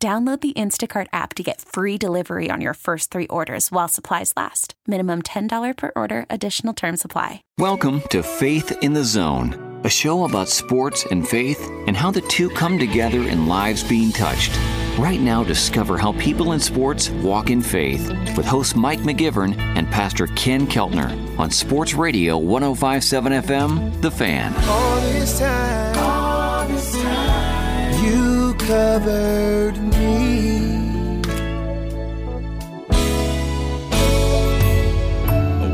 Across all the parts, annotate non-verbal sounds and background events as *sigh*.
Download the Instacart app to get free delivery on your first three orders while supplies last. Minimum $10 per order, additional term supply. Welcome to Faith in the Zone, a show about sports and faith and how the two come together in lives being touched. Right now, discover how people in sports walk in faith with host Mike McGivern and Pastor Ken Keltner on Sports Radio 1057 FM, The Fan. Covered me.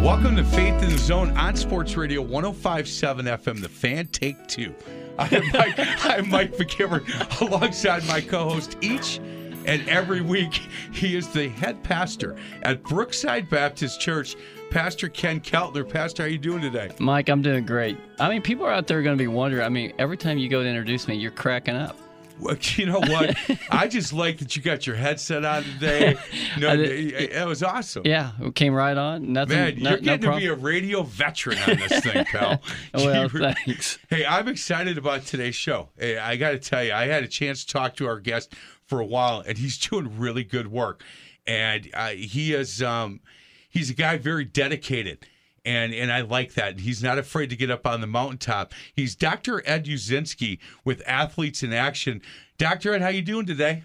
Welcome to Faith in the Zone on Sports Radio 1057 FM, The Fan Take Two. *laughs* I'm Mike, I'm Mike McGivern alongside my co host each and every week. He is the head pastor at Brookside Baptist Church. Pastor Ken Keltner. Pastor, how are you doing today? Mike, I'm doing great. I mean, people are out there going to be wondering. I mean, every time you go to introduce me, you're cracking up. Well, *laughs* you know what? *laughs* I just like that you got your headset on today. No, *laughs* I it, did- it was awesome. Yeah, it came right on. Nothing. Man, no, you're no getting to problem. be a radio veteran on this thing, pal. well, thanks. Hey, I'm excited about today's show. Hey, I got to tell you, I had a chance to talk to our guest for a while, and he's doing really good work. And uh, he is, um, he's a guy very dedicated, and and I like that. He's not afraid to get up on the mountaintop. He's Dr. Ed Uszynski with Athletes in Action. Dr. Ed, how you doing today?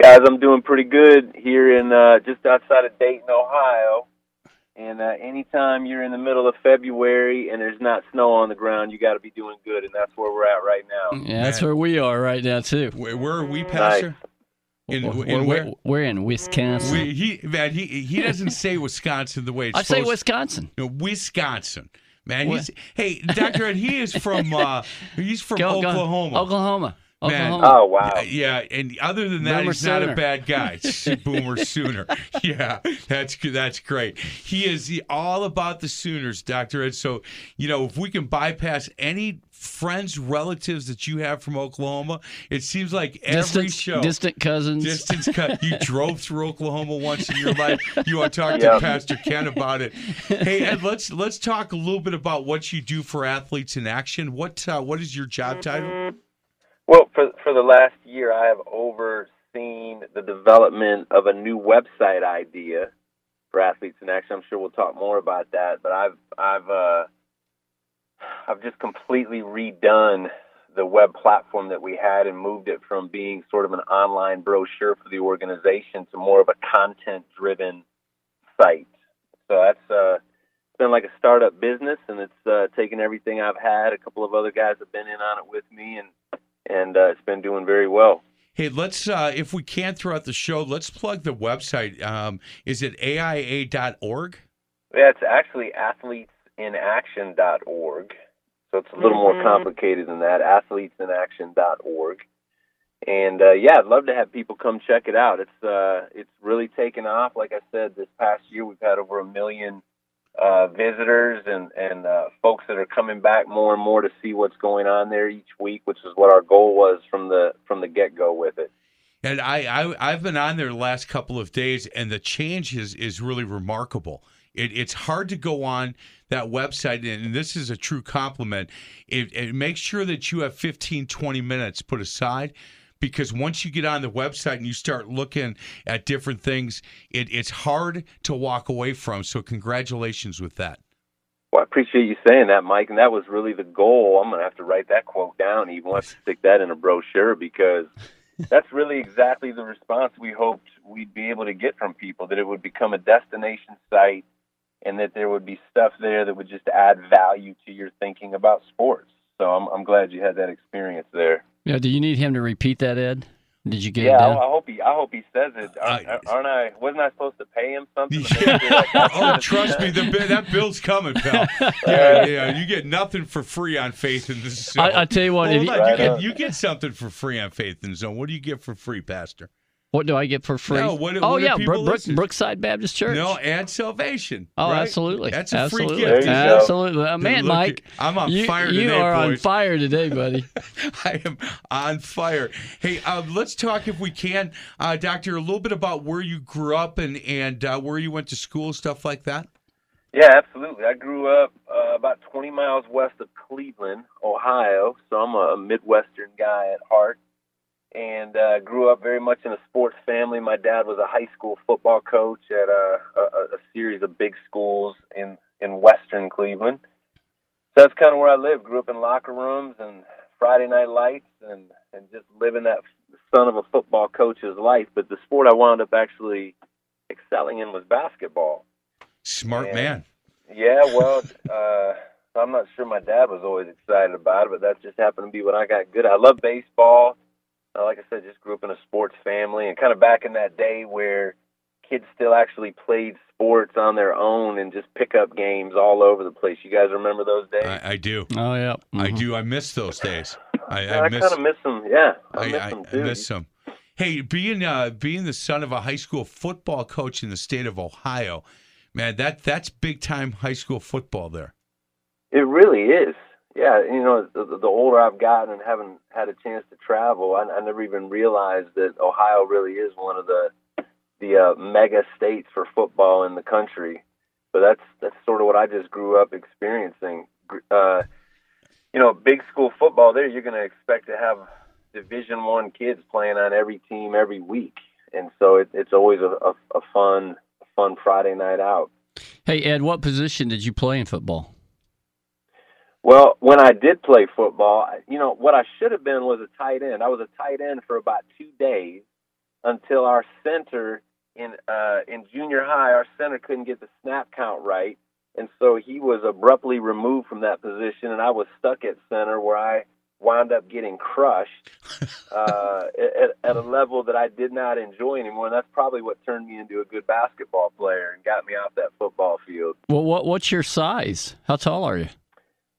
Guys, I'm doing pretty good here in uh, just outside of Dayton, Ohio. And uh, anytime you're in the middle of February and there's not snow on the ground, you got to be doing good, and that's where we're at right now. Yeah, that's Man. where we are right now too. Where, where are we, Pastor? In, We're, in we're- where? we're in Wisconsin. We, he man, he he doesn't say Wisconsin the way it's I say Wisconsin. No, Wisconsin. Man, What? he's hey, Doctor Ed, he is from uh he's from Go- go- Oklahoma. Oklahoma. Man. Oklahoma. Oh wow! Yeah, and other than that, Boomer he's not a bad guy. *laughs* Boomer Sooner. Yeah, that's. That's great. He is the, all about the Sooners, Doctor Ed. So you know, if we can bypass any friends, relatives that you have from Oklahoma, it seems like every distant, show. distant cousins. Distance cut. You *laughs* drove through Oklahoma once in your *laughs* life. You want to talk Yeah. to Pastor Ken about it. Hey Ed, let's let's talk a little bit about what you do for athletes in action. What uh, what is your job title? Well, for for the last year, I have overseen the development of a new website idea for athletes in action. I'm sure we'll talk more about that, but I've I've uh, I've just completely redone the web platform that we had and moved it from being sort of an online brochure for the organization to more of a content driven site. So that's uh, been like a startup business, and it's uh, taken everything I've had. A couple of other guys have been in on it with me, and and uh, it's been doing very well. Hey, let's uh, if we can throughout the show, let's plug the website. Um, is it aia.org? Yeah, it's actually athletesinaction.org. So it's a little more complicated than that. Athletesinaction.org. And uh, yeah, I'd love to have people come check it out. It's uh, it's really taken off. Like I said, this past year we've had over a million uh, visitors and and uh, folks that are coming back more and more to see what's going on there each week, which is what our goal was from the from the get go with it. And I, I I've been on there the last couple of days, and the change is is really remarkable. It, it's hard to go on that website, and this is a true compliment. It, it makes sure that you have 15, 20 minutes put aside. Because once you get on the website and you start looking at different things, it, it's hard to walk away from. So, congratulations with that. Well, I appreciate you saying that, Mike, and that was really the goal. I'm going to have to write that quote down. Even want to *laughs* stick that in a brochure because that's really exactly the response we hoped we'd be able to get from people. That it would become a destination site, and that there would be stuff there that would just add value to your thinking about sports. So I'm, I'm glad you had that experience there. Yeah, do you need him to repeat that, Ed? Did you get yeah, it I. I hope he. I hope he says it. Aren't, Uh, aren't I? Wasn't I supposed to pay him something? to make sure that got oh, trust me, the *laughs* that bill's coming, pal. *laughs* Yeah, yeah, you get nothing for free on Faith in the Zone. I, I tell you what, Well, if hold you, on, you get on. you get something for free on Faith in the Zone. What do you get for free, Pastor? What do I get for free? No, what- oh what yeah, people Brook- Brook- Brookside Baptist Church. No, and salvation. Oh, right? absolutely. That's a absolutely. free gift. There you go. Absolutely. Uh, man, Look, Mike, I'm on you, fire You today, are on fire today, buddy. *laughs* I am on fire. Hey, uh, let's talk if we can, uh, Doctor, a little bit about where you grew up and and uh, where you went to school, stuff like that. Yeah, absolutely. I grew up uh, about 20 miles west of Cleveland, Ohio, so I'm a Midwestern guy at heart. And uh, grew up very much in a sports family. My dad was a high school football coach at a, a, a series of big schools in in Western Cleveland. So that's kind of where I lived. Grew up in locker rooms and Friday night lights, and and just living that son of a football coach's life. But the sport I wound up actually excelling in was basketball. Smart Yeah. man. Yeah, well, *laughs* uh, I'm not sure my dad was always excited about it, but that just happened to be what I got good at. I love baseball. Uh, like I said, just grew up in a sports family and kind of back in that day where kids still actually played sports on their own and just pickup games all over the place. You guys remember those days? I, I do. Oh yeah. I Mhm. do. I miss those days. I, Yeah, I I miss. kind of miss them. Yeah, I, I, miss I, them I too. miss them. Hey, being uh, being the son of a high school football coach in the state of Ohio, man, that that's big time high school football there. It really is. Yeah, you know, the, the older I've gotten and haven't had a chance to travel, I, I never even realized that Ohio really is one of the the uh, mega states for football in the country. But that's that's sort of what I just grew up experiencing. Uh, you know, big school football there, you're going to expect to have Division One kids playing on every team every week, and so it, it's always a, a, a fun fun Friday night out. Hey Ed, what position did you play in football? Well, when I did play football, you know, what I should have been was a tight end. I was a tight end for about two days until our center in uh, in junior high, our center couldn't get the snap count right, and so he was abruptly removed from that position, and I was stuck at center where I wound up getting crushed *laughs* uh, at, at a level that I did not enjoy anymore, and that's probably what turned me into a good basketball player and got me off that football field. Well, what what's your size? How tall are you?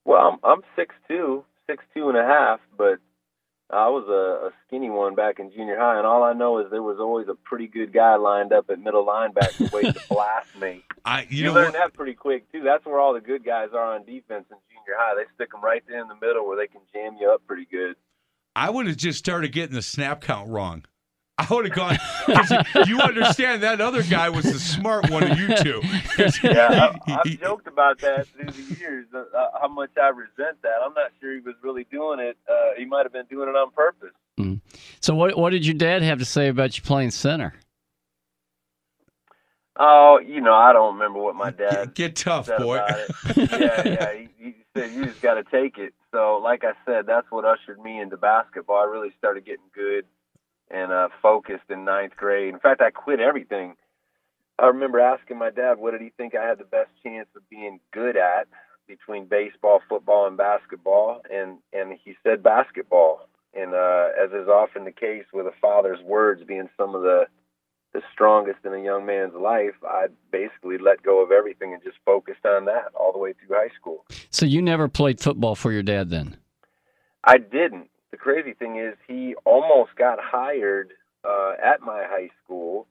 Well, I'm I'm six two, six two and a half, but I was a, a skinny one back in junior high, and all I know is there was always a pretty good guy lined up at middle linebacker waiting to *laughs* blast me. I you, You, know learn what? that pretty quick too. That's where all the good guys are on defense in junior high. They stick them right there in the middle where they can jam you up pretty good. I would have just started getting the snap count wrong. I would have gone. you understand that other guy was the smart one of you two. Yeah, he- *laughs* I, I've joked about that through the years. Uh, uh, how much I resent that. I'm not sure he was really doing it. Uh, he might have been doing it on purpose. So what what did your dad have to say about you playing center? Oh, you know, I don't remember what my dad get, get tough, said boy. *laughs* yeah, yeah. He, he said you just got to take it. So, like I said, that's what ushered me into basketball. I really started getting good and uh, focused in ninth grade. In fact, I quit everything. I remember asking my dad, what did he think I had the best chance of being good at between baseball, football, and basketball? And and he said basketball. And uh, as is often the case with a father's words being some of the the strongest in a young man's life, I basically let go of everything and just focused on that all the way through high school. So you never played football for your dad then? I didn't. The crazy thing is, he almost got hired uh, at my high school,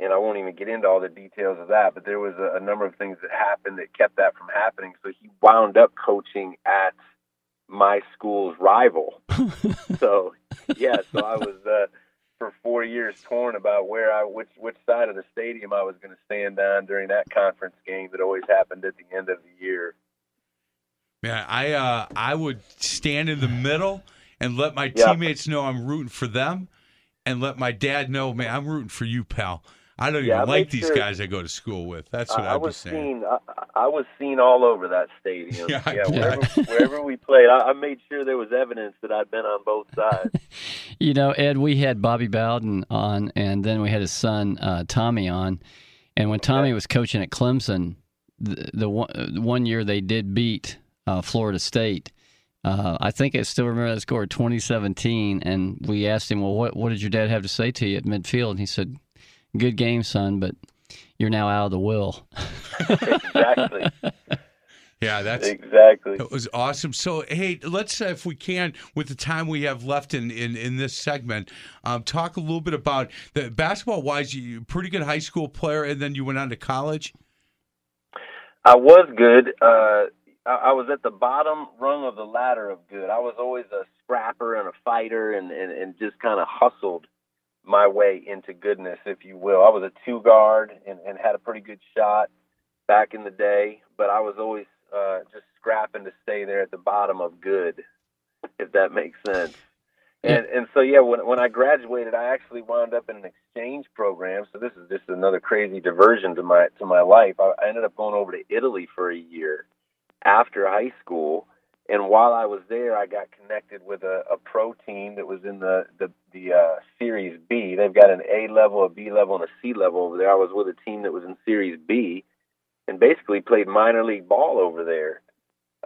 and I won't even get into all the details of that. But there was a, a number of things that happened that kept that from happening. So he wound up coaching at my school's rival. *laughs* so yeah, so I was uh, for four years torn about where I which which side of the stadium I was going to stand on during that conference game that always happened at the end of the year. Man, I uh, I would stand in the middle and let my Yeah. teammates know I'm rooting for them, and let my dad know, man, I'm rooting for you, pal. I don't Yeah, I even like these sure- guys I go to school with. That's what I, I I'd be was saying. seen. I, I was seen all over that stadium. *laughs* Yeah, I yeah, wherever, wherever we played, I, I made sure there was evidence that I'd been on both sides. *laughs* You know, Ed, we had Bobby Bowden on, and then we had his son uh, Tommy on. And when Tommy was coaching at Clemson, the, the one, uh, one year they did beat uh, Florida State. Uh, I think I still remember that score, 2017. And we asked him, "Well, what what did your dad have to say to you at midfield?" And he said, "Good game, son, but you're now out of the will." exactly. *laughs* Yeah, that's exactly. That was awesome. So, hey, let's, uh, if we can, with the time we have left in in, in this segment, um, talk a little bit about the basketball wise. You pretty good high school player, and then you went on to college. I was good. Uh, I, I was at the bottom rung of the ladder of good. I was always a scrapper and a fighter, and and, and just kind of hustled my way into goodness, if you will. I was a two guard and, and had a pretty good shot back in the day, but I was always uh, just scrapping to stay there at the bottom of good, if that makes sense. And and so yeah, when when I graduated, I actually wound up in an exchange program. So this is just another crazy diversion to my to my life. I, I ended up going over to Italy for a year after high school, and while I was there, I got connected with a, a pro team that was in the the, the uh, Series B. They've got an A level, a B level, and a C level over there. I was with a team that was in Series B, and basically played minor league ball over there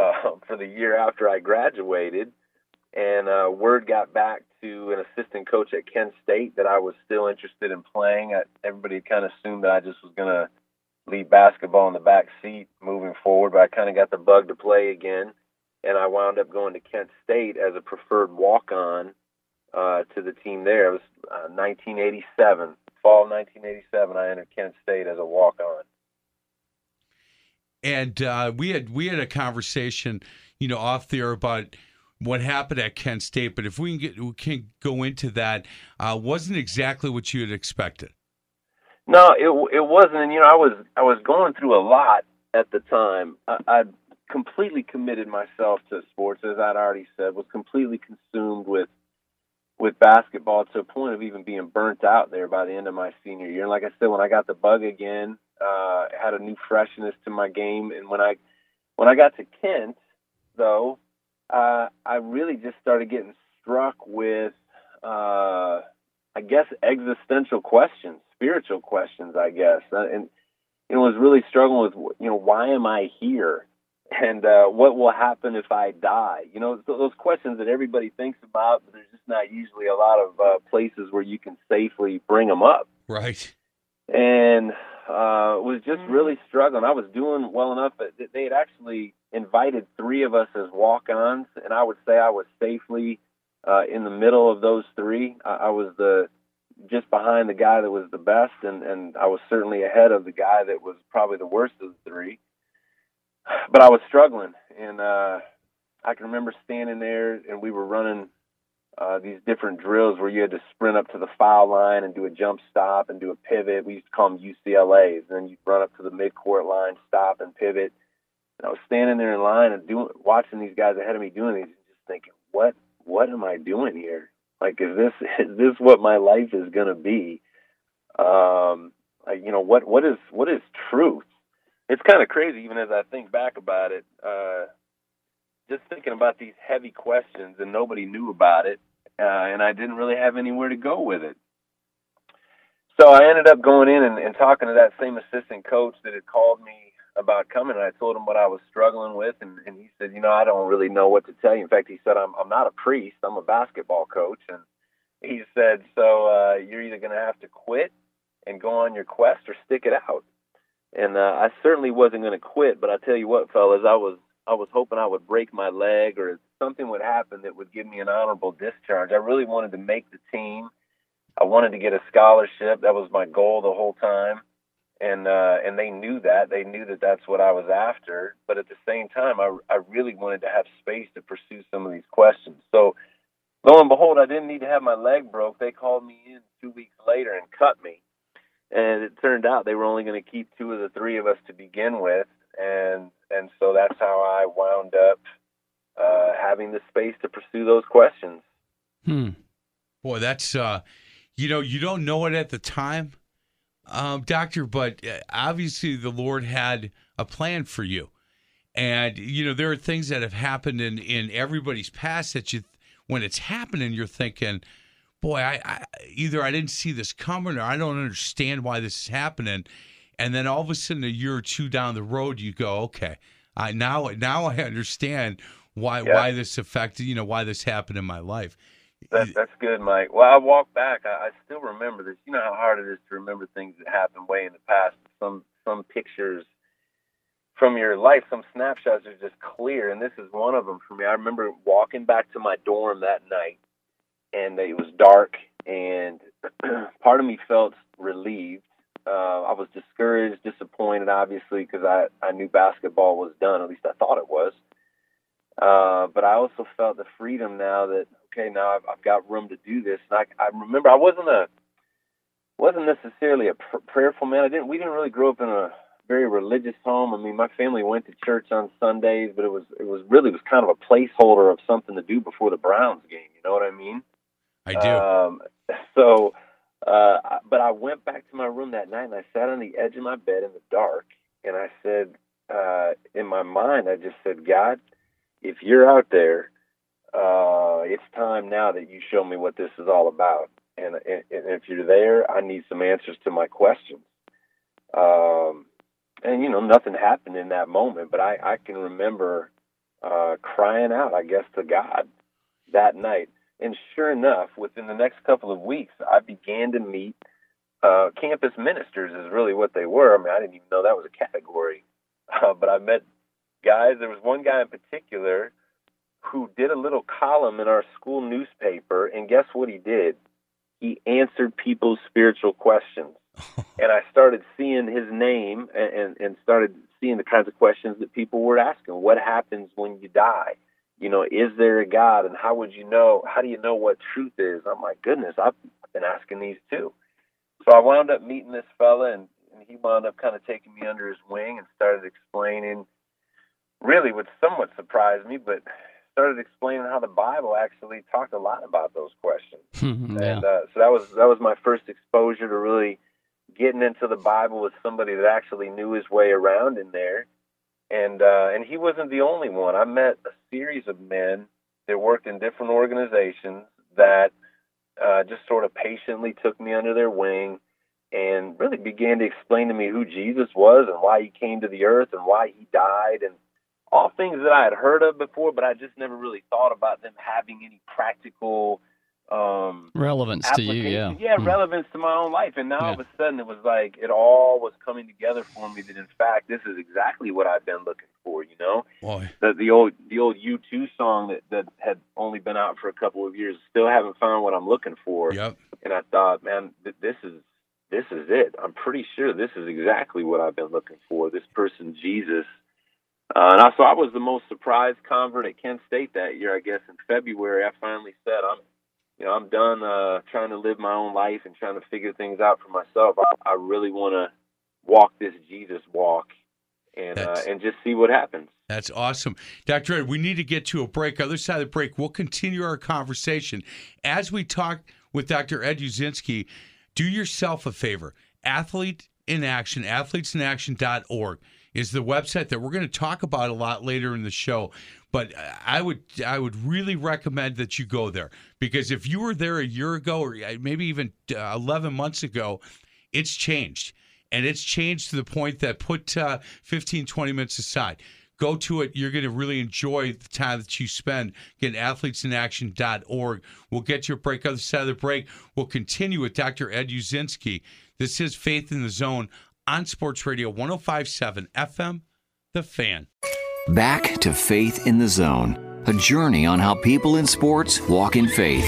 uh, *laughs* for the year after I graduated. And uh, word got back to an assistant coach at Kent State that I was still interested in playing. I, everybody kind of assumed that I just was going to leave basketball in the back seat moving forward, but I kind of got the bug to play again and I wound up going to Kent State as a preferred walk-on uh, to the team there. It was uh, 1987, fall 1987. I entered Kent State as a walk-on. And uh, we had we had a conversation, you know, off there about what happened at Kent State. But if we can get we can go into that, uh, wasn't exactly what you had expected. No, it it wasn't. And you know, I was I was going through a lot at the time. I, I'd completely committed myself to sports, as I'd already said, was completely consumed with with basketball to a point of even being burnt out there by the end of my senior year. And like I said, when I got the bug again, uh, had a new freshness to my game. And when I when I got to Kent, though, uh, I really just started getting struck with, uh, I guess, existential questions, spiritual questions, I guess, uh, and you know, was really struggling with, you know, why am I here? and uh, what will happen if I die? You know, those questions that everybody thinks about, but there's just not usually a lot of uh, places where you can safely bring them up. Right. And uh, was just mm-hmm. really struggling. I was doing well enough that they had actually invited three of us as walk-ons, and I would say I was safely uh, in the middle of those three. I, I was the just behind the guy that was the best, and and I was certainly ahead of the guy that was probably the worst of the three but I was struggling, and uh, I can remember standing there, and we were running uh, these different drills where you had to sprint up to the foul line and do a jump stop and do a pivot. We used to call them UCLA's. And then you'd run up to the midcourt line, stop and pivot. And I was standing there in line and doing, watching these guys ahead of me doing these, and just thinking, what, what am I doing here? Like, is this, *laughs* is this what my life is going to be? Um, like, you know, what, what is, what is truth? it's kind of crazy even as I think back about it. Uh, just thinking about these heavy questions and nobody knew about it, uh, and I didn't really have anywhere to go with it. So I ended up going in and, and talking to that same assistant coach that had called me about coming, and I told him what I was struggling with, and, and he said, you know, I don't really know what to tell you. In fact, he said, I'm I'm not a priest, I'm a basketball coach, and he said, so uh, you're either going to have to quit and go on your quest or stick it out and uh, I certainly wasn't going to quit. But I tell you what, fellas, I was I was hoping I would break my leg or something would happen that would give me an honorable discharge. I really wanted to make the team. I wanted to get a scholarship. That was my goal the whole time, and uh, and they knew that. They knew that that's what I was after. But at the same time, I I really wanted to have space to pursue some of these questions. So. Lo and behold, I didn't need to have my leg broke. They called me in two weeks later and cut me and it turned out they were only going to keep two of the three of us to begin with, and and so that's how I wound up uh, having the space to pursue those questions. Hmm. Boy, that's uh, you know, you don't know it at the time, um, doctor, but uh, obviously the Lord had a plan for you, and you know there are things that have happened in in everybody's past that you, when it's happening, you're thinking boy, I, I, either I didn't see this coming or I don't understand why this is happening. And then all of a sudden, a year or two down the road, you go, okay, I now now I understand why yeah. why this affected, you know, why this happened in my life. That, that's good, Mike. Well, I walk back. I, I still remember this. You know how hard it is to remember things that happened way in the past. Some some pictures from your life, some snapshots are just clear, and this is one of them for me. I remember walking back to my dorm that night, and it was dark, and *clears throat* part of me felt relieved. Uh, I was discouraged, disappointed, obviously, because I, I knew basketball was done. At least I thought it was. Uh, but I also felt the freedom now that okay, now I've, I've got room to do this. And I, I remember I wasn't a wasn't necessarily a pr- prayerful man. I didn't. We didn't really grow up in a very religious home. I mean, my family went to church on Sundays, but it was it was really was kind of a placeholder of something to do before the Browns game. You know what I mean? I do. Um, so, uh, but I went back to my room that night and I sat on the edge of my bed in the dark and I said, uh, in my mind, I just said, God, if you're out there, uh, it's time now that you show me what this is all about. And, and, and if you're there, I need some answers to my questions. Um, and you know, nothing happened in that moment, but I, I can remember uh, crying out, I guess, to God that night. And sure enough, within the next couple of weeks, I began to meet uh, campus ministers, is really what they were. I mean, I didn't even know that was a category, uh, *laughs* but I met guys. There was one guy in particular who did a little column in our school newspaper, and guess what he did? He answered people's spiritual questions. *laughs* and I started seeing his name and, and, and started seeing the kinds of questions that people were asking. What happens when you die? You know, is there a God? And how would you know? How do you know what truth is? I'm like, goodness, I've been asking these too. So I wound up meeting this fella, and, and he wound up kind of taking me under his wing and started explaining really what somewhat surprised me, but started explaining how the Bible actually talked a lot about those questions. *laughs* yeah. And uh, so that was that was my first exposure to really getting into the Bible with somebody that actually knew his way around in there. And uh, and he wasn't the only one. I met a series of men that worked in different organizations that uh, just sort of patiently took me under their wing and really began to explain to me who Jesus was and why he came to the earth and why he died and all things that I had heard of before, but I just never really thought about them having any practical um relevance to you, yeah. Yeah, Hmm. relevance to my own life. And now all of a sudden it was like it all was coming together for me that in fact this is exactly what I've been looking for, you know? Boy, The the old the old U two song that, that had only been out for a couple of years, still haven't found what I'm looking for. yep. And I thought, man, th- this is this is it. I'm pretty sure this is exactly what I've been looking for. This person, Jesus. Uh, and I, so I was the most surprised convert at Kent State that year. I guess in February, I finally said, "I'm, you know, I'm done uh, trying to live my own life and trying to figure things out for myself. I, I really want to walk this Jesus walk and uh, and just see what happens." That's awesome. Dr. Ed, we need to get to a break. Other side of the break, we'll continue our conversation. As we talk with Dr. Ed Uszynski, do yourself a favor. Athlete in Action, athletesinaction.org is the website that we're going to talk about a lot later in the show. But I would I would really recommend that you go there because if you were there a year ago or maybe even uh, 11 months ago, it's changed. And it's changed to the point that put uh, 15, 20 minutes aside go to it. You're going to really enjoy the time that you spend. Again, athletesinaction.org. We'll get you a break. Other side of the break, we'll continue with Dr. Ed Uszynski. This is Faith in the Zone on Sports Radio 1057 FM, The Fan. Back to Faith in the Zone, a journey on how people in sports walk in faith.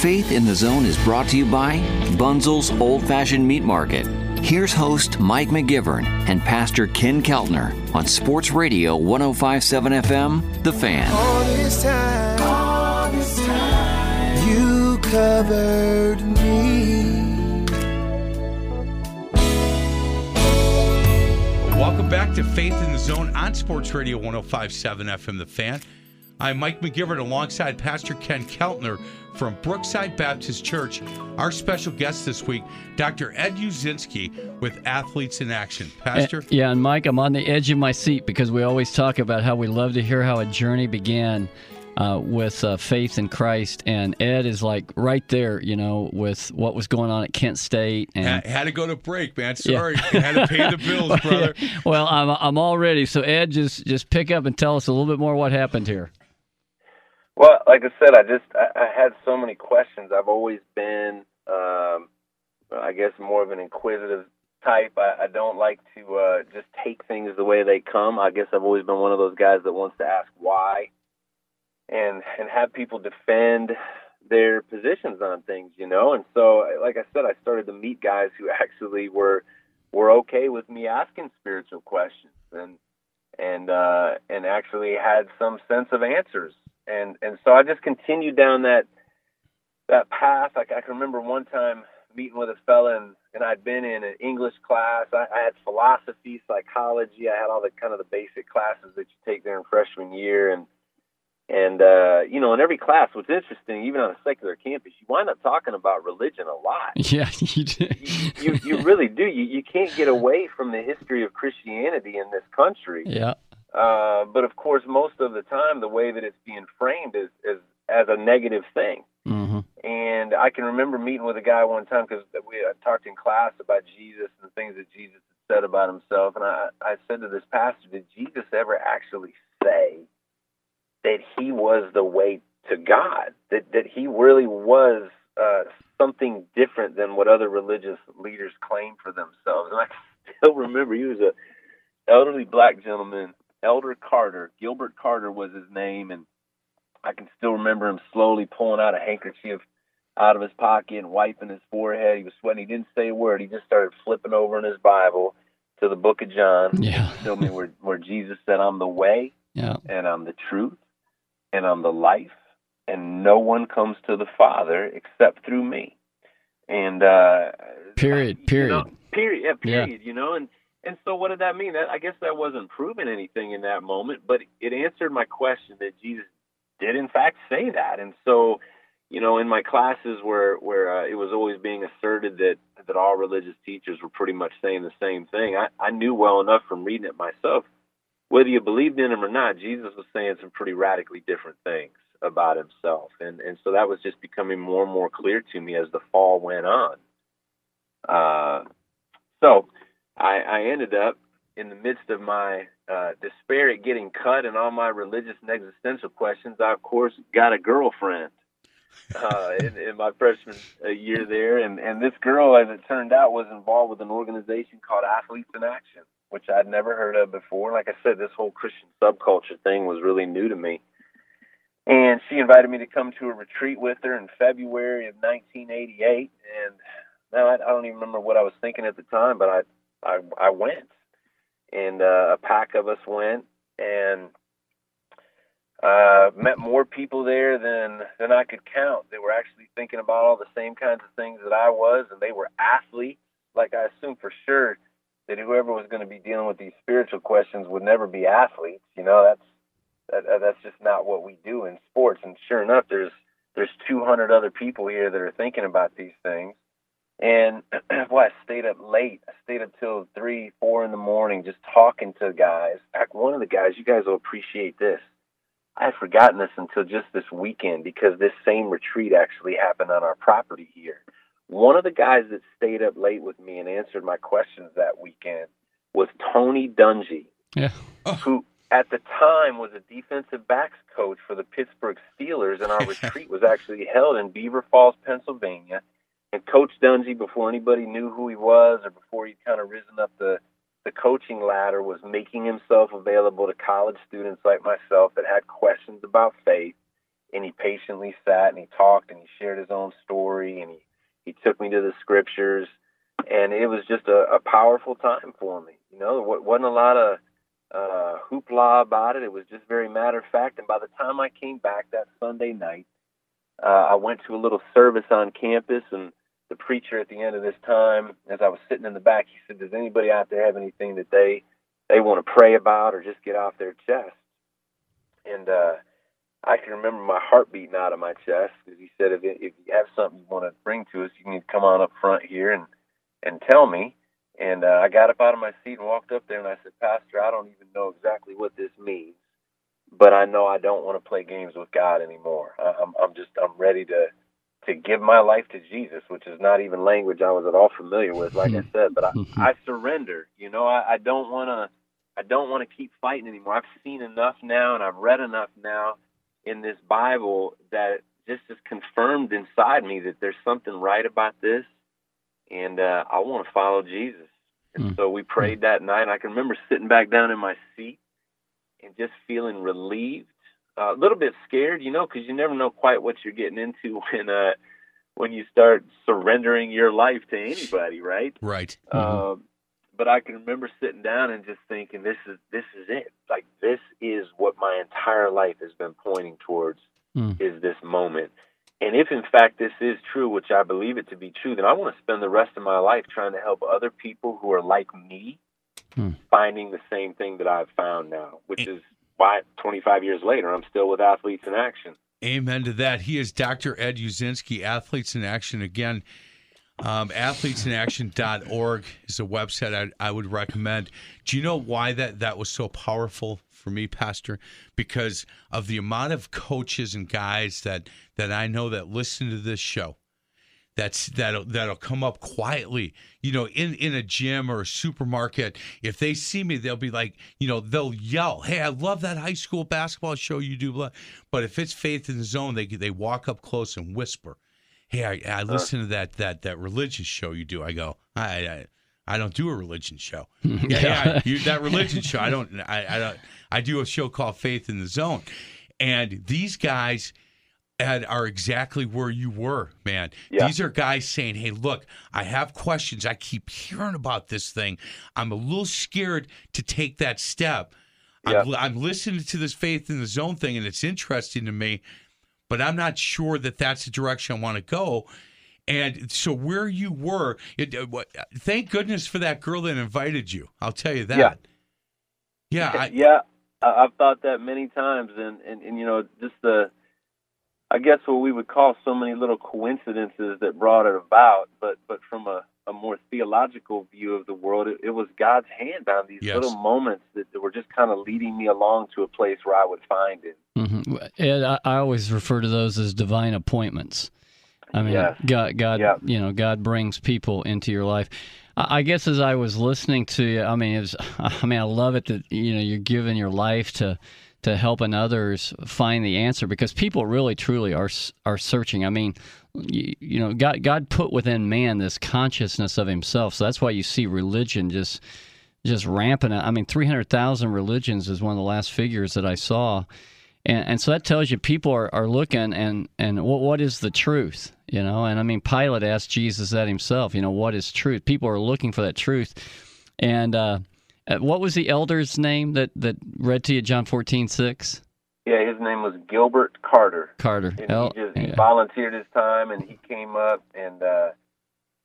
Faith in the Zone is brought to you by Bunzel's Old Fashioned Meat Market. Here's host Mike McGivern and Pastor Ken Keltner on Sports Radio 1057 FM, The Fan. All this time, all this time, you covered me. Welcome back to Faith in the Zone on Sports Radio 1057 FM The Fan. I'm Mike McGivern alongside Pastor Ken Keltner from Brookside Baptist Church. Our special guest this week, Dr. Ed Uszynski with Athletes in Action. Pastor? Uh, yeah, and Mike, I'm on the edge of my seat because we always talk about how we love to hear how a journey began uh, with uh, faith in Christ, and Ed is like right there, you know, with what was going on at Kent State. And Ha- had to go to break, man. Sorry. had to pay the *laughs* bills, brother. well, I'm I'm all ready. So Ed, just just pick up and tell us a little bit more what happened here. Well, like I said, I just I, I had so many questions. I've always been, um, I guess, more of an inquisitive type. I, I don't like to uh, just take things the way they come. I guess I've always been one of those guys that wants to ask why, and and have people defend their positions on things, you know. And so, like I said, I started to meet guys who *laughs* actually were were okay with me asking spiritual questions and and uh, and actually had some sense of answers. And and so I just continued down that that path. Like I can remember one time meeting with a fella and, and I'd been in an English class. I, I had philosophy, psychology. I had all the kind of the basic classes that you take there in freshman year and and uh, you know, in every class, what's interesting, even on a secular campus, you wind up talking about religion a lot. *laughs* Yeah, you do. you, you, you really do. You you can't get away from the history of Christianity in this country. Yeah. Uh, but of course, most of the time, the way that it's being framed is is as a negative thing. Mm-hmm. And I can remember meeting with a guy one time because we uh, talked in class about Jesus and the things that Jesus had said about himself. And I, I said to this pastor, Did Jesus ever actually say that he was the way to God? That, that he really was uh, something different than what other religious leaders claim for themselves? And I still remember he was a elderly black gentleman, Elder Carter. Gilbert Carter was his name. And I can still remember him slowly pulling out a handkerchief out of his pocket and wiping his forehead. He was sweating. He didn't say a word. He just started flipping over in his Bible to the book of John. Yeah. Me where, where Jesus said, I'm the way Yeah. and I'm the truth and I'm the life and no one comes to the Father except through me. And uh Period. you Period. know, period. Yeah, Yeah. period. You know, and and so what did that mean? That I guess that wasn't proving anything in that moment, but it answered my question that Jesus did in fact say that. And so, you know, in my classes where where uh, it was always being asserted that that all religious teachers were pretty much saying the same thing, I, I knew well enough from reading it myself, whether you believed in him or not, Jesus was saying some pretty radically different things about himself, and and so that was just becoming more and more clear to me as the fall went on. Uh, so I, I ended up in the midst of my uh, despair at getting cut and all my religious and existential questions. I of course got a girlfriend uh, in, in my freshman uh, year there, and and this girl, as it turned out, was involved with an organization called Athletes in Action, which I'd never heard of before. Like I said, this whole Christian subculture thing was really new to me. And she invited me to come to a retreat with her in February of 1988, and now I, I don't even remember what I was thinking at the time, but I I, I went, and uh, a pack of us went, and uh, met more people there than than I could count. They were actually thinking about all the same kinds of things that I was, and they were athletes. Like I assumed for sure that whoever was going to be dealing with these spiritual questions would never be athletes. You know, that's that, that's just not what we do in sports. And sure enough, there's there's 200 other people here that are thinking about these things. And *clears throat* boy, I stayed up late. I stayed up till three, four in the morning, just talking to guys. Heck, one of the guys, you guys will appreciate this. I had forgotten this until just this weekend because this same retreat actually happened on our property here. One of the guys that stayed up late with me and answered my questions that weekend was Tony Dungy, Yeah. Oh. who at the time was a defensive backs coach for the Pittsburgh Steelers, and our *laughs* retreat was actually held in Beaver Falls, Pennsylvania. And Coach Dungy, before anybody knew who he was or before he'd kind of risen up the the coaching ladder, was making himself available to college students like myself that had questions about faith. And he patiently sat and he talked and he shared his own story and he he took me to the scriptures, and it was just a, a powerful time for me. You know, there wasn't a lot of uh, hoopla about it. It was just very matter of fact. And by the time I came back that Sunday night, uh, I went to a little service on campus, and the preacher at the end of this time, as I was sitting in the back, he said, "Does anybody out there have anything that they they want to pray about or just get off their chest?" And uh, I can remember my heart beating out of my chest because he said, "If if you have something you want to bring to us, you need to come on up front here and and tell me." And uh, I got up out of my seat and walked up there and I said, Pastor, I don't even know exactly what this means, but I know I don't want to play games with God anymore. I'm, I'm just, I'm ready to, to give my life to Jesus, which is not even language I was at all familiar with, like I said, but I, *laughs* I surrender. You know, I, I don't want to, I don't want to keep fighting anymore. I've seen enough now and I've read enough now in this Bible that just is confirmed inside me that there's something right about this and uh, I want to follow Jesus. And Mm. so we prayed that night. I can remember sitting back down in my seat and just feeling relieved, uh, a little bit scared, you know, because you never know quite what you're getting into *laughs* when uh, when you start surrendering your life to anybody, right? Right. Um, but I can remember sitting down and just thinking, this is this is it. Like this is what my entire life has been pointing towards. Mm. Is this moment? And if in fact this is true, which I believe it to be true, then I want to spend the rest of my life trying to help other people who are like me, Hmm. finding the same thing that I've found now, which is why 25 years later I'm still with Athletes in Action. Amen to that. He is Dr. Ed Uszynski, Athletes in Action. Again, um, athletesinaction.org is a website I, I would recommend. Do you know why that, that was so powerful for me, Pastor? Because of the amount of coaches and guys that, that I know that listen to this show. That's that'll that'll come up quietly, you know, in in a gym or a supermarket. If they see me, they'll be like, you know, they'll yell, "Hey, I love that high school basketball show you do." But if it's Faith in the Zone, they they walk up close and whisper, "Hey, I, I uh, listen to that that that religious show you do." I go, "I I, I don't do a religion show. *laughs* yeah, yeah, you, that religion show. I don't. I, I don't. I do a show called Faith in the Zone, and these guys." Ed, are exactly where you were, man. Yeah. These are guys saying, "Hey, look, I have questions. I keep hearing about this thing. I'm a little scared to take that step. I'm, I'm listening to this faith in the zone thing, and it's interesting to me, but I'm not sure that that's the direction I want to go." And so, where you were, it, uh, thank goodness for that girl that invited you. I'll tell you that. Yeah. Yeah, I, yeah, I've thought that many times, and, and and you know, just the, I guess what we would call so many little coincidences that brought it about, but but from a, a more theological view of the world, it, it was God's hand on these Yes. little moments that, that were just kind of leading me along to a place where I would find it. hmm Ed, I, I always refer to those as divine appointments. I mean, Yes. God, God, Yeah. you know, God brings people into your life. I I guess as I was listening to you, I mean, it was, *laughs* I mean, I love it that you know you're giving your life to to helping others find the answer because people really truly are are searching. I mean, you, you know, God God put within man this consciousness of Himself, so that's why you see religion just just ramping up. I mean, three hundred thousand religions is one of the last figures that I saw. And, and so that tells you people are, are looking and, and what, what is the truth, you know? And I mean, Pilate asked Jesus that himself, you know, what is truth? People are looking for that truth. And uh, uh, what was the elder's name that, that read to you John 14, 6? Yeah, his name was Gilbert Carter. Carter. and El- he just he yeah. volunteered his time and he came up and uh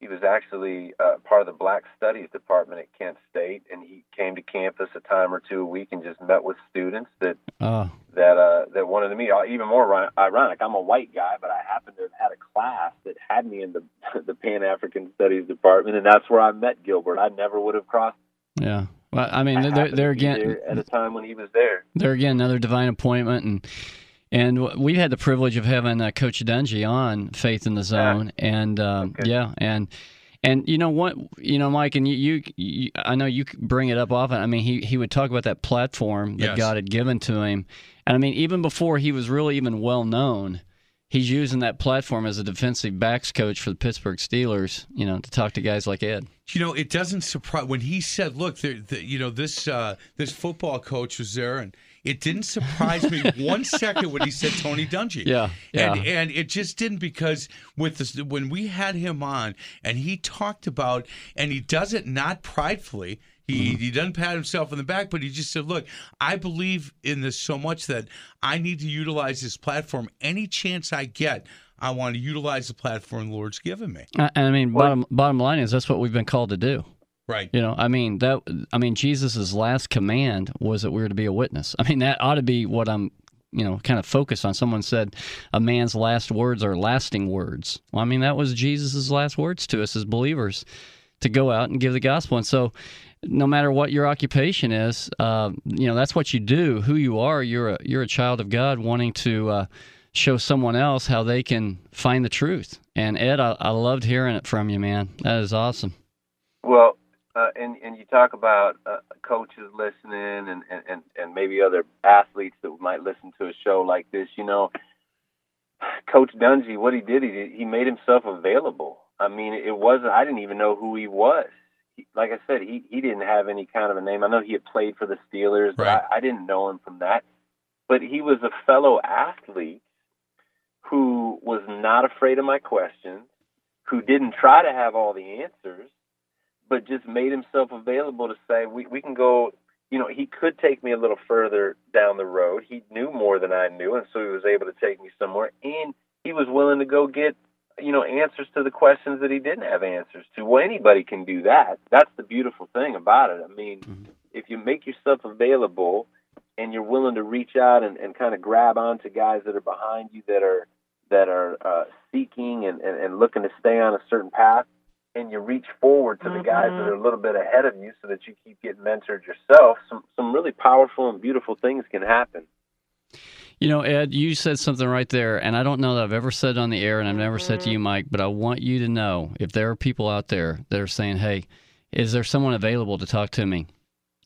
he was actually uh, part of the black studies department at kent state and he came to campus a time or two a week and just met with students that Oh, that uh that wanted to meet Uh, even more ironic i'm a white guy but i happened to have had a class that had me in the *laughs* the pan african studies department and that's where i met gilbert i never would have crossed yeah. Well, I mean, I they're, they're again, at a time when he was there there again another divine appointment and and we've had the privilege of having uh, coach dungy on faith in the zone and um, Okay. yeah and and you know what you know mike and you, you, you i know you bring it up often i mean he, he would talk about that platform that Yes. god had given to him and i mean even before he was really even well known he's using that platform as a defensive backs coach for the pittsburgh steelers you know to talk to guys like ed You know, it doesn't surprise when he said, "Look, there, the, you know, this uh, this football coach was there," and it didn't surprise me *laughs* one second when he said Tony Dungy. Yeah, yeah. and and it just didn't because with this when we had him on and he talked about and he does it not pridefully. He, mm-hmm. he doesn't pat himself on the back, but he just said, "Look, I believe in this so much that I need to utilize this platform any chance I get. I want to utilize the platform the Lord's given me." Uh, I, I mean bottom bottom line is that's what we've been called to do Right. You know, I mean that. I mean, Jesus' last command was that we were to be a witness. I mean, that ought to be what I'm, you know, kind of focused on. Someone said, "A man's last words are lasting words." Well, I mean, that was Jesus' last words to us as believers, to go out and give the gospel. And so, no matter what your occupation is, uh, you know, that's what you do. Who you are, you're a you're a child of God, wanting to uh, show someone else how they can find the truth. And Ed, I, I loved hearing it from you, man. That is awesome. Well, uh, and and you talk about uh, coaches listening and, and, and, maybe other athletes that might listen to a show like this. You know, Coach Dungy, what he did, he he made himself available. I mean, it wasn't. I didn't even know who he was. Like I said, he he didn't have any kind of a name. I know he had played for the Steelers, but Right. I, I didn't know him from that. But he was a fellow athlete who was not afraid of my questions, who didn't try to have all the answers, but just made himself available to say, we, we can go, you know, he could take me a little further down the road. He knew more than I knew, and so he was able to take me somewhere. And he was willing to go get, you know, answers to the questions that he didn't have answers to. Well, anybody can do that. That's the beautiful thing about it. I mean, mm-hmm. if you make yourself available and you're willing to reach out and, and kind of grab onto guys that are behind you that are that are uh, seeking and, and, and looking to stay on a certain path, and you reach forward to the guys that are a little bit ahead of you so that you keep getting mentored yourself, some some really powerful and beautiful things can happen. You know, Ed, you said something right there, and I don't know that I've ever said it on the air, and I've never said to you, Mike, but I want you to know if there are people out there that are saying, "Hey, is there someone available to talk to me?"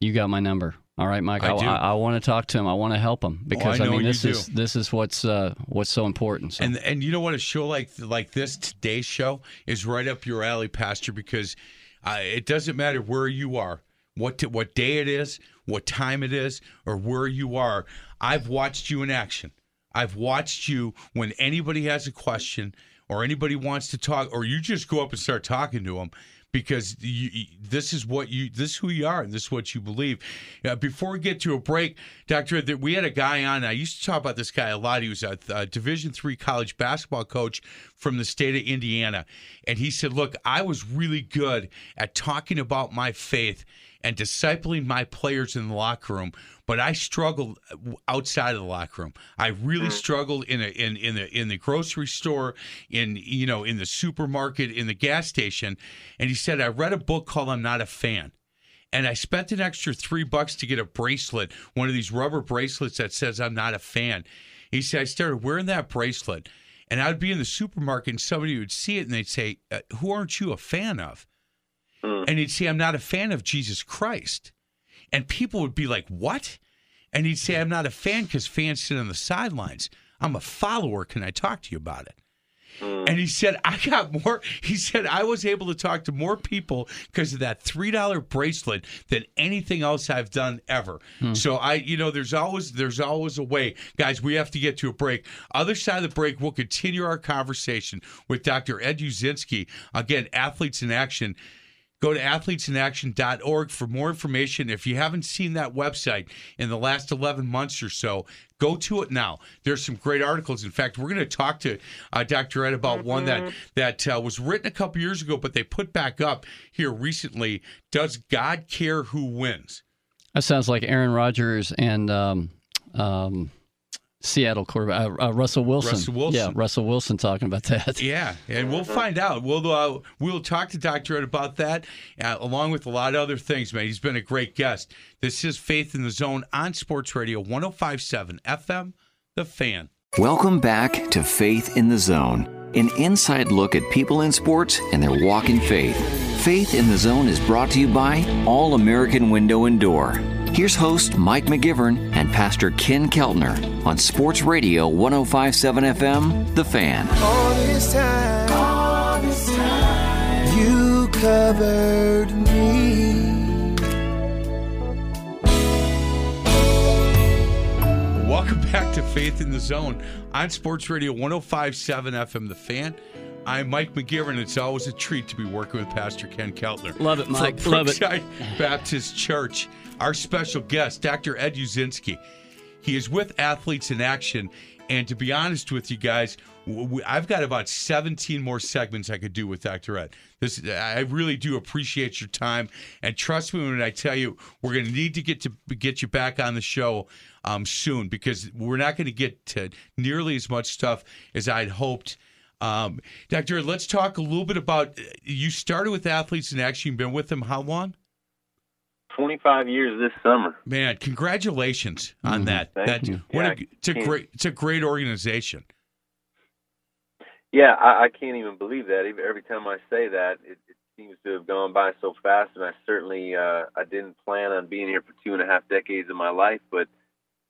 You got my number. All right, Mike. I do. I, want to talk to him. I want to help him because I know mean, you this do. is this is what's uh, what's so important. So. And and you know what? A show like like this today's show is right up your alley, Pastor, because uh, it doesn't matter where you are, what t- what day it is, what time it is, or where you are. I've watched you in action. I've watched you when anybody has a question or anybody wants to talk, or you just go up and start talking to them. Because you, this is what you, this is who you are, and this is what you believe. Uh, before we get to a break, Doctor, Ed, we had a guy on. I used to talk about this guy a lot. He was a, a Division three college basketball coach from the state of Indiana, and he said, "Look, I was really good at talking about my faith and discipling my players in the locker room, but I struggled outside of the locker room. I really struggled in a in in the in the grocery store, in you know in the supermarket, in the gas station." And he said, "I read a book called I'm Not a Fan." and I spent an extra three bucks to get a bracelet, one of these rubber bracelets that says I'm not a fan. He said I started wearing that bracelet, and I'd be in the supermarket, and somebody would see it, and they'd say, uh, "Who aren't you a fan of?" Mm. And he'd say, "I'm not a fan of Jesus Christ," and people would be like, "What?" And he'd say, "I'm not a fan because fans sit on the sidelines. I'm a follower. Can I talk to you about it?" Mm. And he said, I got more. *laughs* He said, I was able to talk to more people because of that $3 bracelet than anything else I've done ever. Hmm. So I, you know, there's always, there's always a way. Guys, we have to get to a break. Other side of the break, we'll continue our conversation with Dr. Ed Uszynski. Again, Athletes in Action. Go to athletesinaction.org for more information. If you haven't seen that website in the last 11 months or so, go to it now. There's some great articles. In fact, we're going to talk to uh, Dr. Ed about one that that uh, was written a couple years ago, but they put back up here recently. Does God care who wins? That sounds like Aaron Rodgers and um, um, Seattle quarterback uh, uh, Russell Wilson. Russell Wilson. Yeah, Russell Wilson talking about that. *laughs* Yeah, and we'll find out. We'll uh, we'll talk to Dr. Ed about that, uh, along with a lot of other things, man. He's been a great guest. This is Faith in the Zone on Sports Radio 1057 FM, The Fan. Welcome back to Faith in the Zone, an inside look at people in sports and their walk in faith. Faith in the Zone is brought to you by All American Window and Door. Here's host Mike McGivern and Pastor Ken Keltner on Sports Radio 1057 FM, The Fan. All this time, all this time, you covered me. Welcome back to Faith in the Zone on Sports Radio 1057 FM, The Fan. I'm Mike McGivern. It's always a treat to be working with Pastor Ken Keltner. Love it, Mike. From Love it. Brookside Baptist Church. Our special guest, Dr. Ed Uszynski. He is with Athletes in Action. And to be honest with you guys, I've got about 17 more segments I could do with Dr. Ed. This, I really do appreciate your time, and trust me when I tell you we're going to need to get to get you back on the show um, soon because we're not going to get to nearly as much stuff as I'd hoped. Um, Dr. Ed, let's talk a little bit about. You started with Athletes in Action. You've been with them how long? 25 years this summer. Man, congratulations on that. Thank that you. what Yeah, a, it's a I can't- great it's a great organization. Yeah, I, I can't even believe that. Every time I say that, it, it seems to have gone by so fast. And I certainly, uh, I didn't plan on being here for two and a half decades of my life, but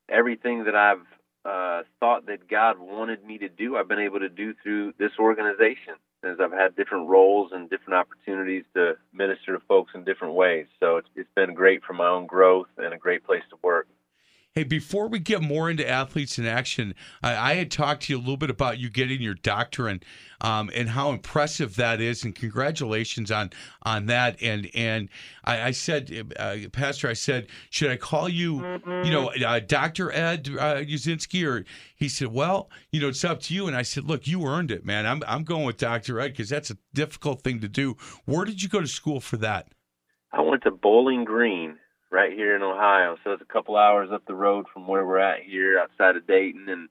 everything that I've uh, thought that God wanted me to do, I've been able to do through this organization. As I've had different roles and different opportunities to minister to folks in different ways. So it's, it's been great for my own growth and a great place to work. Hey, before we get more into athletes in action, I, I, had talked to you a little bit about you getting your doctorate um, and how impressive that is, and congratulations on on that. And and I, I said, uh, Pastor, I said, should I call you, you know, uh, Doctor Ed uh, Uszynski? Or he said, well, you know, it's up to you. And I said, look, you earned it, man. I'm I'm going with Doctor Ed because that's a difficult thing to do. Where did you go to school for that? I went to Bowling Green right here in Ohio. So it's a couple hours up the road from where we're at here outside of Dayton and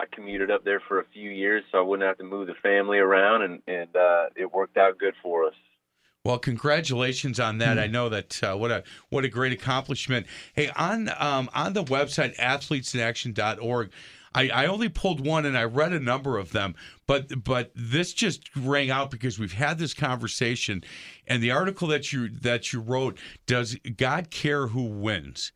I commuted up there for a few years so I wouldn't have to move the family around and and uh, it worked out good for us. Well, congratulations on that. Mm-hmm. I know that uh, what a what a great accomplishment. Hey, on um, on the website athletesinaction.org, I, I only pulled one and I read a number of them, but but this just rang out because we've had this conversation, and the article that you that you wrote does God care who wins?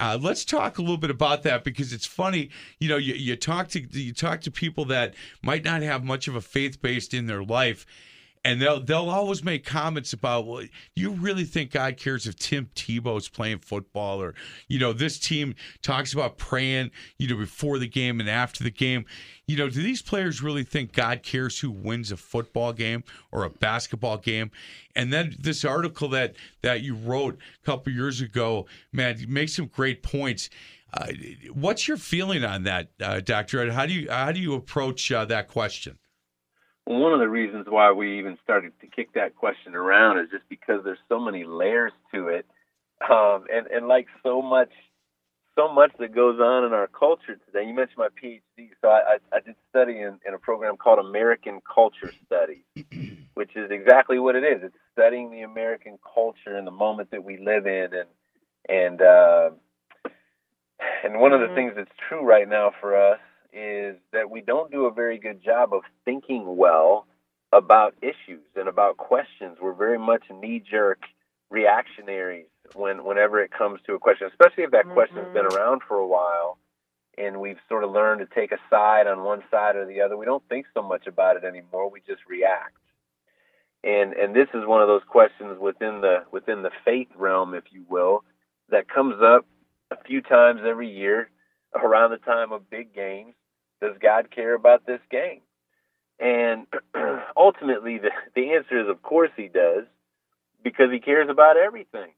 Uh, let's talk a little bit about that because it's funny. You know, you, you talk to you talk to people that might not have much of a faith based in their life, and they'll they'll always make comments about well you really think god cares if tim tebow's playing football or you know this team talks about praying you know before the game and after the game. You know do these players really think god cares who wins a football game or a basketball game? And then this article that that you wrote a couple years ago man makes some great points. Uh, what's your feeling on that uh, dr ed? How do you how do you approach uh, that question one of the reasons why we even started to kick that question around is just because there's so many layers to it, um, and and like so much, so much that goes on in our culture today. You mentioned my PhD, so I, I, I did study in, in a program called American Culture Studies, *clears throat* which is exactly what it is. It's studying the American culture and the moment that we live in, and and uh, and one of the mm-hmm. things that's true right now for us is that we don't do a very good job of thinking well about issues and about questions. We're very much knee jerk reactionaries when whenever it comes to a question, especially if that mm-hmm. question's been around for a while and we've sort of learned to take a side on one side or the other. We don't think so much about it anymore. We just react. And and this is one of those questions within the within the faith realm, if you will, that comes up a few times every year around the time of big games does God care about this game? And *clears throat* ultimately, the, the answer is, of course, He does, because He cares about everything.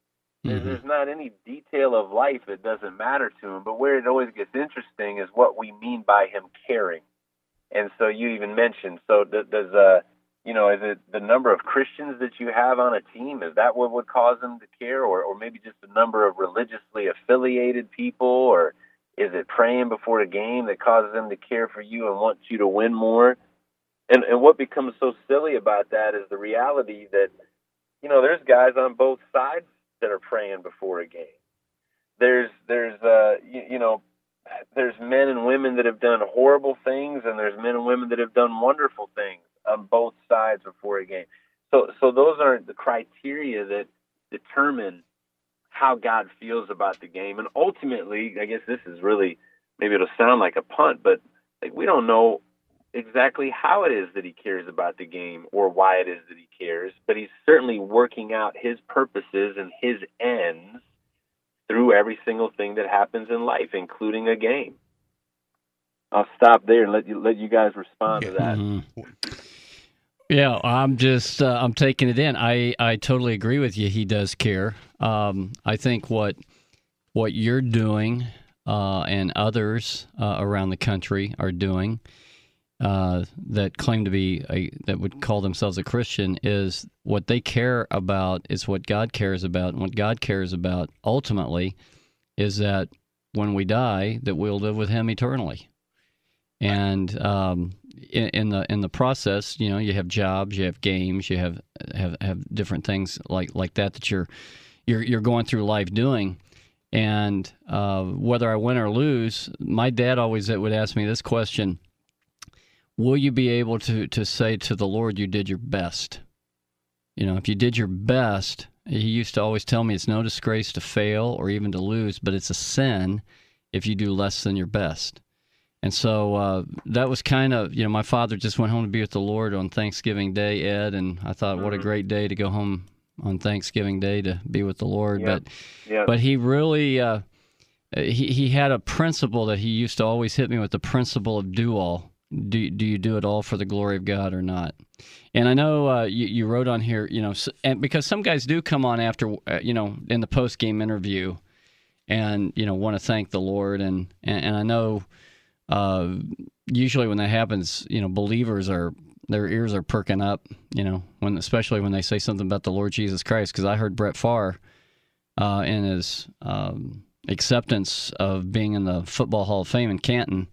Mm-hmm. There's not any detail of life that doesn't matter to Him. But where it always gets interesting is what we mean by Him caring. And so you even mentioned, so does, uh, you know, is it the number of Christians that you have on a team? Is that what would cause them to care, or, or maybe just the number of religiously affiliated people, or is it praying before a game that causes them to care for you and want you to win more? And and what becomes so silly about that is the reality that you know there's guys on both sides that are praying before a game. There's there's uh you, you know there's men and women that have done horrible things and there's men and women that have done wonderful things on both sides before a game. So so those aren't the criteria that determine how God feels about the game. And ultimately, I guess this is really maybe it'll sound like a punt, but like we don't know exactly how it is that he cares about the game or why it is that he cares, but he's certainly working out his purposes and his ends through every single thing that happens in life, including a game. I'll stop there and let you let you guys respond to that. Mm-hmm. Yeah, I'm just uh, I'm taking it in. I I totally agree with you. He does care. Um, I think what what you're doing uh, and others uh, around the country are doing uh, that claim to be a, that would call themselves a Christian is what they care about is what God cares about, and what God cares about ultimately is that when we die, that we'll live with Him eternally. And um, in, in, the in the process, you know, you have jobs, you have games, you have have have different things like like that that you're you're you're going through life doing. And uh, whether I win or lose, my dad always would ask me this question: Will you be able to to say to the Lord, "You did your best"? You know, if you did your best, he used to always tell me it's no disgrace to fail or even to lose, but it's a sin if you do less than your best. And so uh, that was kind of you know my father just went home to be with the Lord on Thanksgiving Day, Ed, and I thought what a great day to go home on Thanksgiving Day to be with the Lord. Yeah. But Yeah. but he really uh, he he had a principle that he used to always hit me with the principle of do all. Do do you do it all for the glory of God or not? And I know uh, you, you wrote on here, you know, and because some guys do come on after, uh, you know, in the post game interview, and you know want to thank the Lord, and and, and I know uh, usually when that happens, you know, believers are their ears are perking up, you know, when especially when they say something about the Lord Jesus Christ. Because I heard Brett Favre uh, in his um, acceptance of being in the Football Hall of Fame in Canton.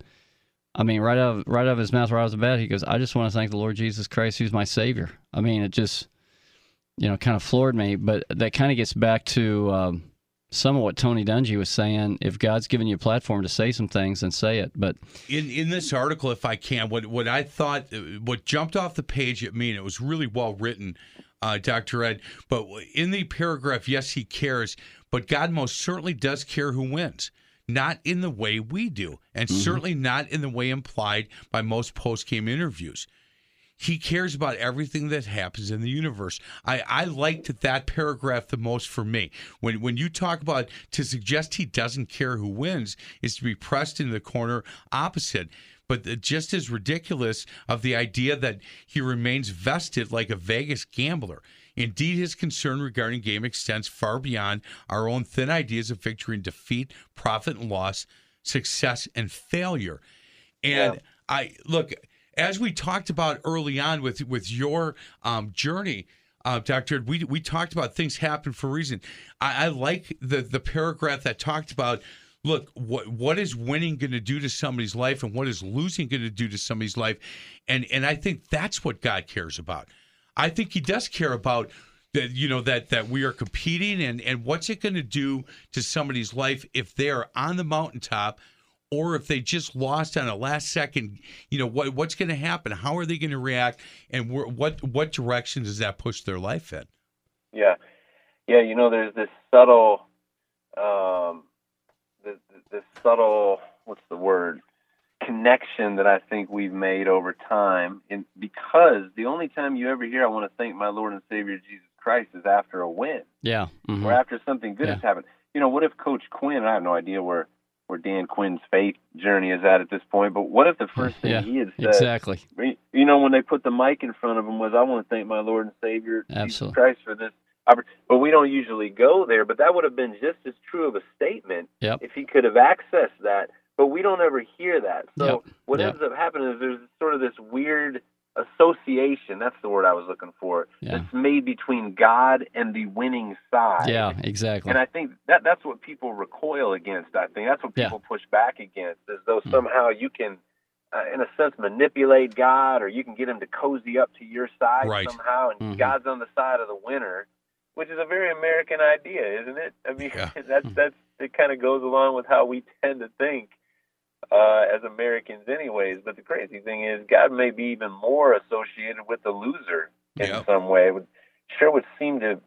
I mean, right out of, right out of his mouth, right out of the bat, he goes, "I just want to thank the Lord Jesus Christ, who's my Savior." I mean, it just, you know, kind of floored me. But that kind of gets back to um, some of what Tony Dungy was saying. If God's given you a platform to say some things, then say it. But in in this article, if I can, what what I thought, what jumped off the page at me, and it was really well written, uh, Doctor Ed. But in the paragraph, yes, he cares, but God most certainly does care who wins. Not in the way we do, and certainly not in the way implied by most post game interviews. He cares about everything that happens in the universe. I, I liked that paragraph the most for me. When when you talk about to suggest he doesn't care who wins is to be pressed into the corner opposite. But just as ridiculous of the idea that he remains vested like a Vegas gambler. Indeed, his concern regarding game extends far beyond our own thin ideas of victory and defeat, profit and loss, success and failure. And Yeah. I look as we talked about early on with with your um, journey, uh, Doctor. We we talked about things happen for a reason. I, I like the the paragraph that talked about. Look, what what is winning going to do to somebody's life, and what is losing going to do to somebody's life, and and I think that's what God cares about. I think He does care about that. You know that that we are competing, and and what's it going to do to somebody's life if they are on the mountaintop or if they just lost on a last second, you know what what's going to happen? How are they going to react, and where, what what direction does that push their life in? Yeah, yeah. You know, there's this subtle, um, this, this subtle, what's the word? Connection that I think we've made over time, and because the only time you ever hear "I want to thank my Lord and Savior Jesus Christ" is after a win yeah, mhm. or after something good Yeah. has happened. You know, what if Coach Quinn? I have no idea where where Dan Quinn's faith journey is at at this point, but what if the first thing yeah, he had said exactly. you know, when they put the mic in front of him, was I want to thank my Lord and Savior Jesus Absolutely. Christ for this. But we don't usually go there. But that would have been just as true of a statement Yep. if he could have accessed that. But we don't ever hear that. So Yep. what Yep. ends up happening is there's sort of this weird association. That's the word I was looking for. Yeah. That's made between God and the winning side. Yeah, exactly. And I think that that's what people recoil against. I think that's what Yeah. people push back against, as though Hmm. somehow you can, uh, in a sense, manipulate God, or you can get him to cozy up to your side Right. somehow, and Mhm. God's on the side of the winner, which is a very American idea, isn't it? I mean, Yeah. *laughs* that's that's it. Kind of goes along with how we tend to think uh, as Americans, anyways. But the crazy thing is, God may be even more associated with the loser in Yeah. some way. It would sure would seem to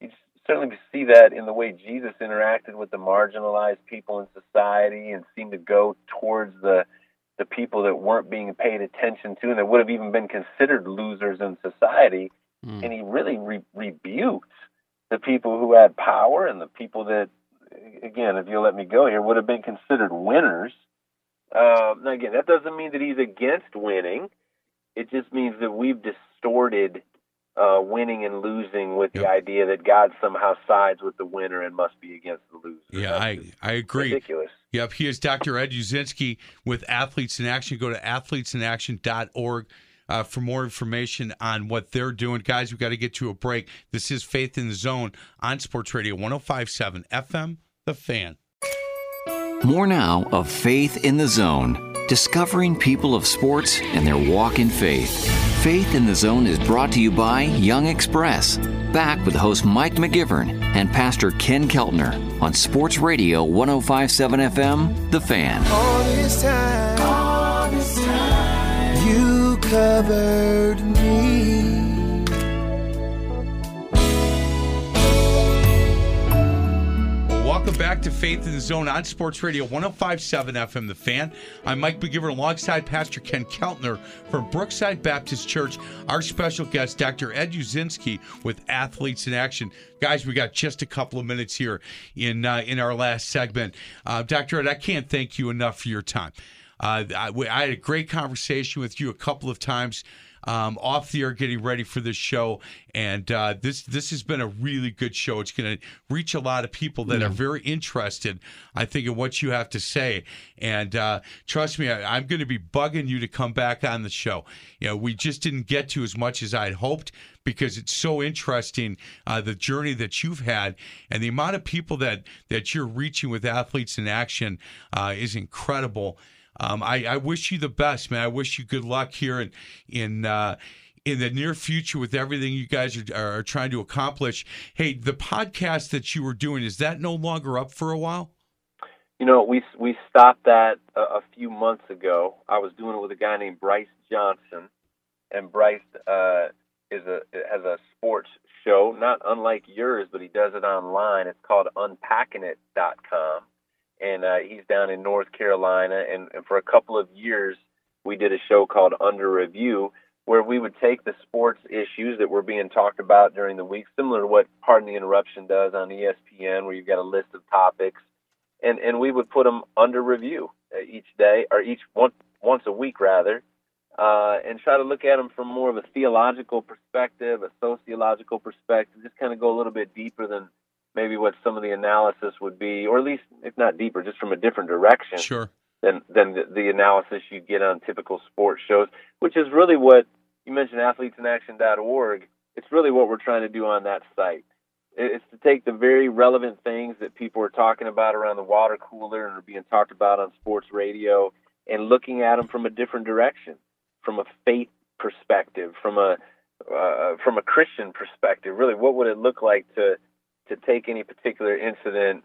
you certainly see that in the way Jesus interacted with the marginalized people in society and seemed to go towards the the people that weren't being paid attention to and that would have even been considered losers in society Mm. and he really re- rebuked the people who had power and the people that again if you'll let me go here would have been considered winners um, now again that doesn't mean that he's against winning it just means that we've distorted uh, winning and losing with the idea that God somehow sides with the winner and must be against the loser. Yeah, That's I I agree. Ridiculous. Yep, he is Dr. Ed Uszynski with Athletes in Action. Go to athletesinaction.org uh, for more information on what they're doing. Guys, We've got to get to a break. This is Faith in the Zone on Sports Radio 1057 FM, The Fan. More now of Faith in the Zone, discovering people of sports and their walk in faith. Faith in the Zone is brought to you by Young Express. Back with host Mike McGivern and Pastor Ken Keltner on Sports Radio 1057 FM, The Fan. All this time, all this time, you covered me. Welcome back to Faith in the Zone on Sports Radio 1057 FM The Fan. I'm Mike McGivern alongside Pastor Ken Keltner from Brookside Baptist Church. Our special guest, Dr. Ed Uszynski with Athletes in Action. Guys, we got just a couple of minutes here in uh, in our last segment. Uh, Dr. Ed, I can't thank you enough for your time. Uh, I, I had a great conversation with you a couple of times um, off the air getting ready for this show. And uh, this this has been a really good show. It's going to reach a lot of people that yeah. are very interested, I think, in what you have to say. And uh, trust me, I, am going to be bugging you to come back on the show. You know, we just didn't get to as much as I'd hoped because it's so interesting uh, the journey that you've had and the amount of people that that you're reaching with athletes in action uh, is incredible. Um, I, I, wish you the best, man. I wish you good luck here in in uh, in the near future with everything you guys are, are, trying to accomplish. Hey, the podcast that you were doing is that no longer up for a while? You know, we we stopped that a, a few months ago. I was doing it with a guy named Bryce Johnson, and Bryce uh, is a has a sports show, not unlike yours, but he does it online. It's called UnpackingIt.com and uh, he's down in North Carolina. And, and for a couple of years, we did a show called Under Review, where we would take the sports issues that were being talked about during the week, similar to what Pardon the Interruption does on ESPN, where you've got a list of topics, and and we would put them under review uh, each day or each once once a week rather, uh, and try to look at them from more of a theological perspective, a sociological perspective, just kind of go a little bit deeper than maybe what some of the analysis would be, or at least if not deeper, just from a different direction. Sure. Than than the, the analysis you get on typical sports shows, which is really what you mentioned, athletesinaction.org. It's really what we're trying to do on that site. It's to take the very relevant things that people are talking about around the water cooler and are being talked about on sports radio, and looking at them from a different direction, from a faith perspective, from a uh, from a Christian perspective. Really, what would it look like to to take any particular incident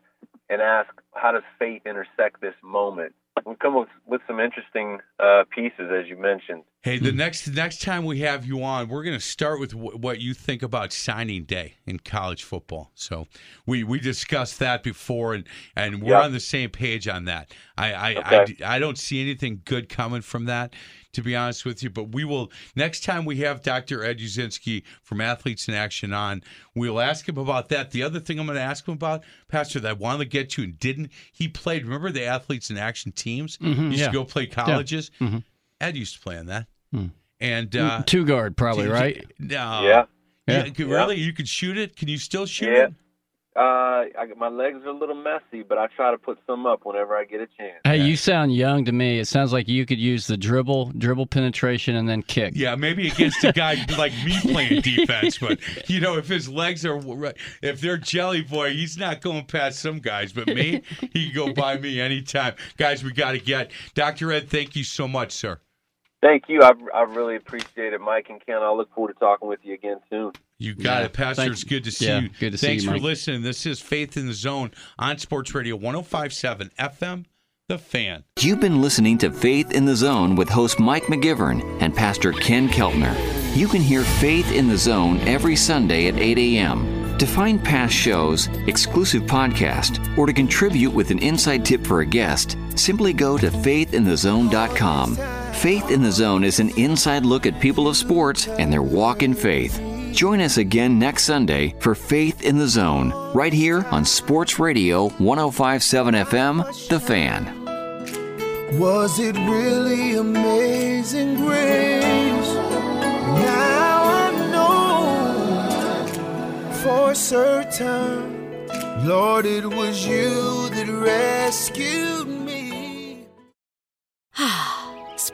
and ask how does faith intersect this moment. We've come up with, some interesting uh, pieces, as you mentioned. Hey, the next next time we have you on, we're going to start with w- what you think about signing day in college football. So we we discussed that before, and and we're yep. on the same page on that. I I, okay. I I don't see anything good coming from that to be honest with you. But we will next time we have Dr. Ed Uszynski from Athletes in Action on, we'll ask him about that. The other thing I'm going to ask him about, Pastor, that I wanted to get to and didn't. He played. Remember the Athletes in Action teams? Mm-hmm, used yeah. to go play colleges. Yeah. Mm-hmm. Ed used to play on that. Mm. And uh, two guard probably right. No. Yeah. Yeah. really? You could shoot it? Can you still shoot yeah. it? Uh, I, my legs are a little messy, but I try to put some up whenever I get a chance. Hey, you sound young to me. It sounds like you could use the dribble, dribble penetration, and then kick. Yeah, maybe against a guy *laughs* like me playing defense, but you know, if his legs are, if they're jelly boy, he's not going past some guys. But me, he can go by me anytime. Guys, we got to get Dr. Ed. Thank you so much, sir. Thank you. I, I really appreciate it, Mike and Ken. I look forward to talking with you again soon. You got yeah, it, Pastor. It's good to see yeah, you. Good to Thanks see you, for listening. This is Faith in the Zone on Sports Radio 1057 FM, The Fan. You've been listening to Faith in the Zone with host Mike McGivern and Pastor Ken Keltner. You can hear Faith in the Zone every Sunday at 8 a.m. To find past shows, exclusive podcast, or to contribute with an inside tip for a guest, simply go to faithinthezone.com. Faith in the Zone is an inside look at people of sports and their walk in faith. Join us again next Sunday for Faith in the Zone, right here on Sports Radio 1057 FM, The Fan. Was it really amazing grace? Now I know for certain, Lord, it was you that rescued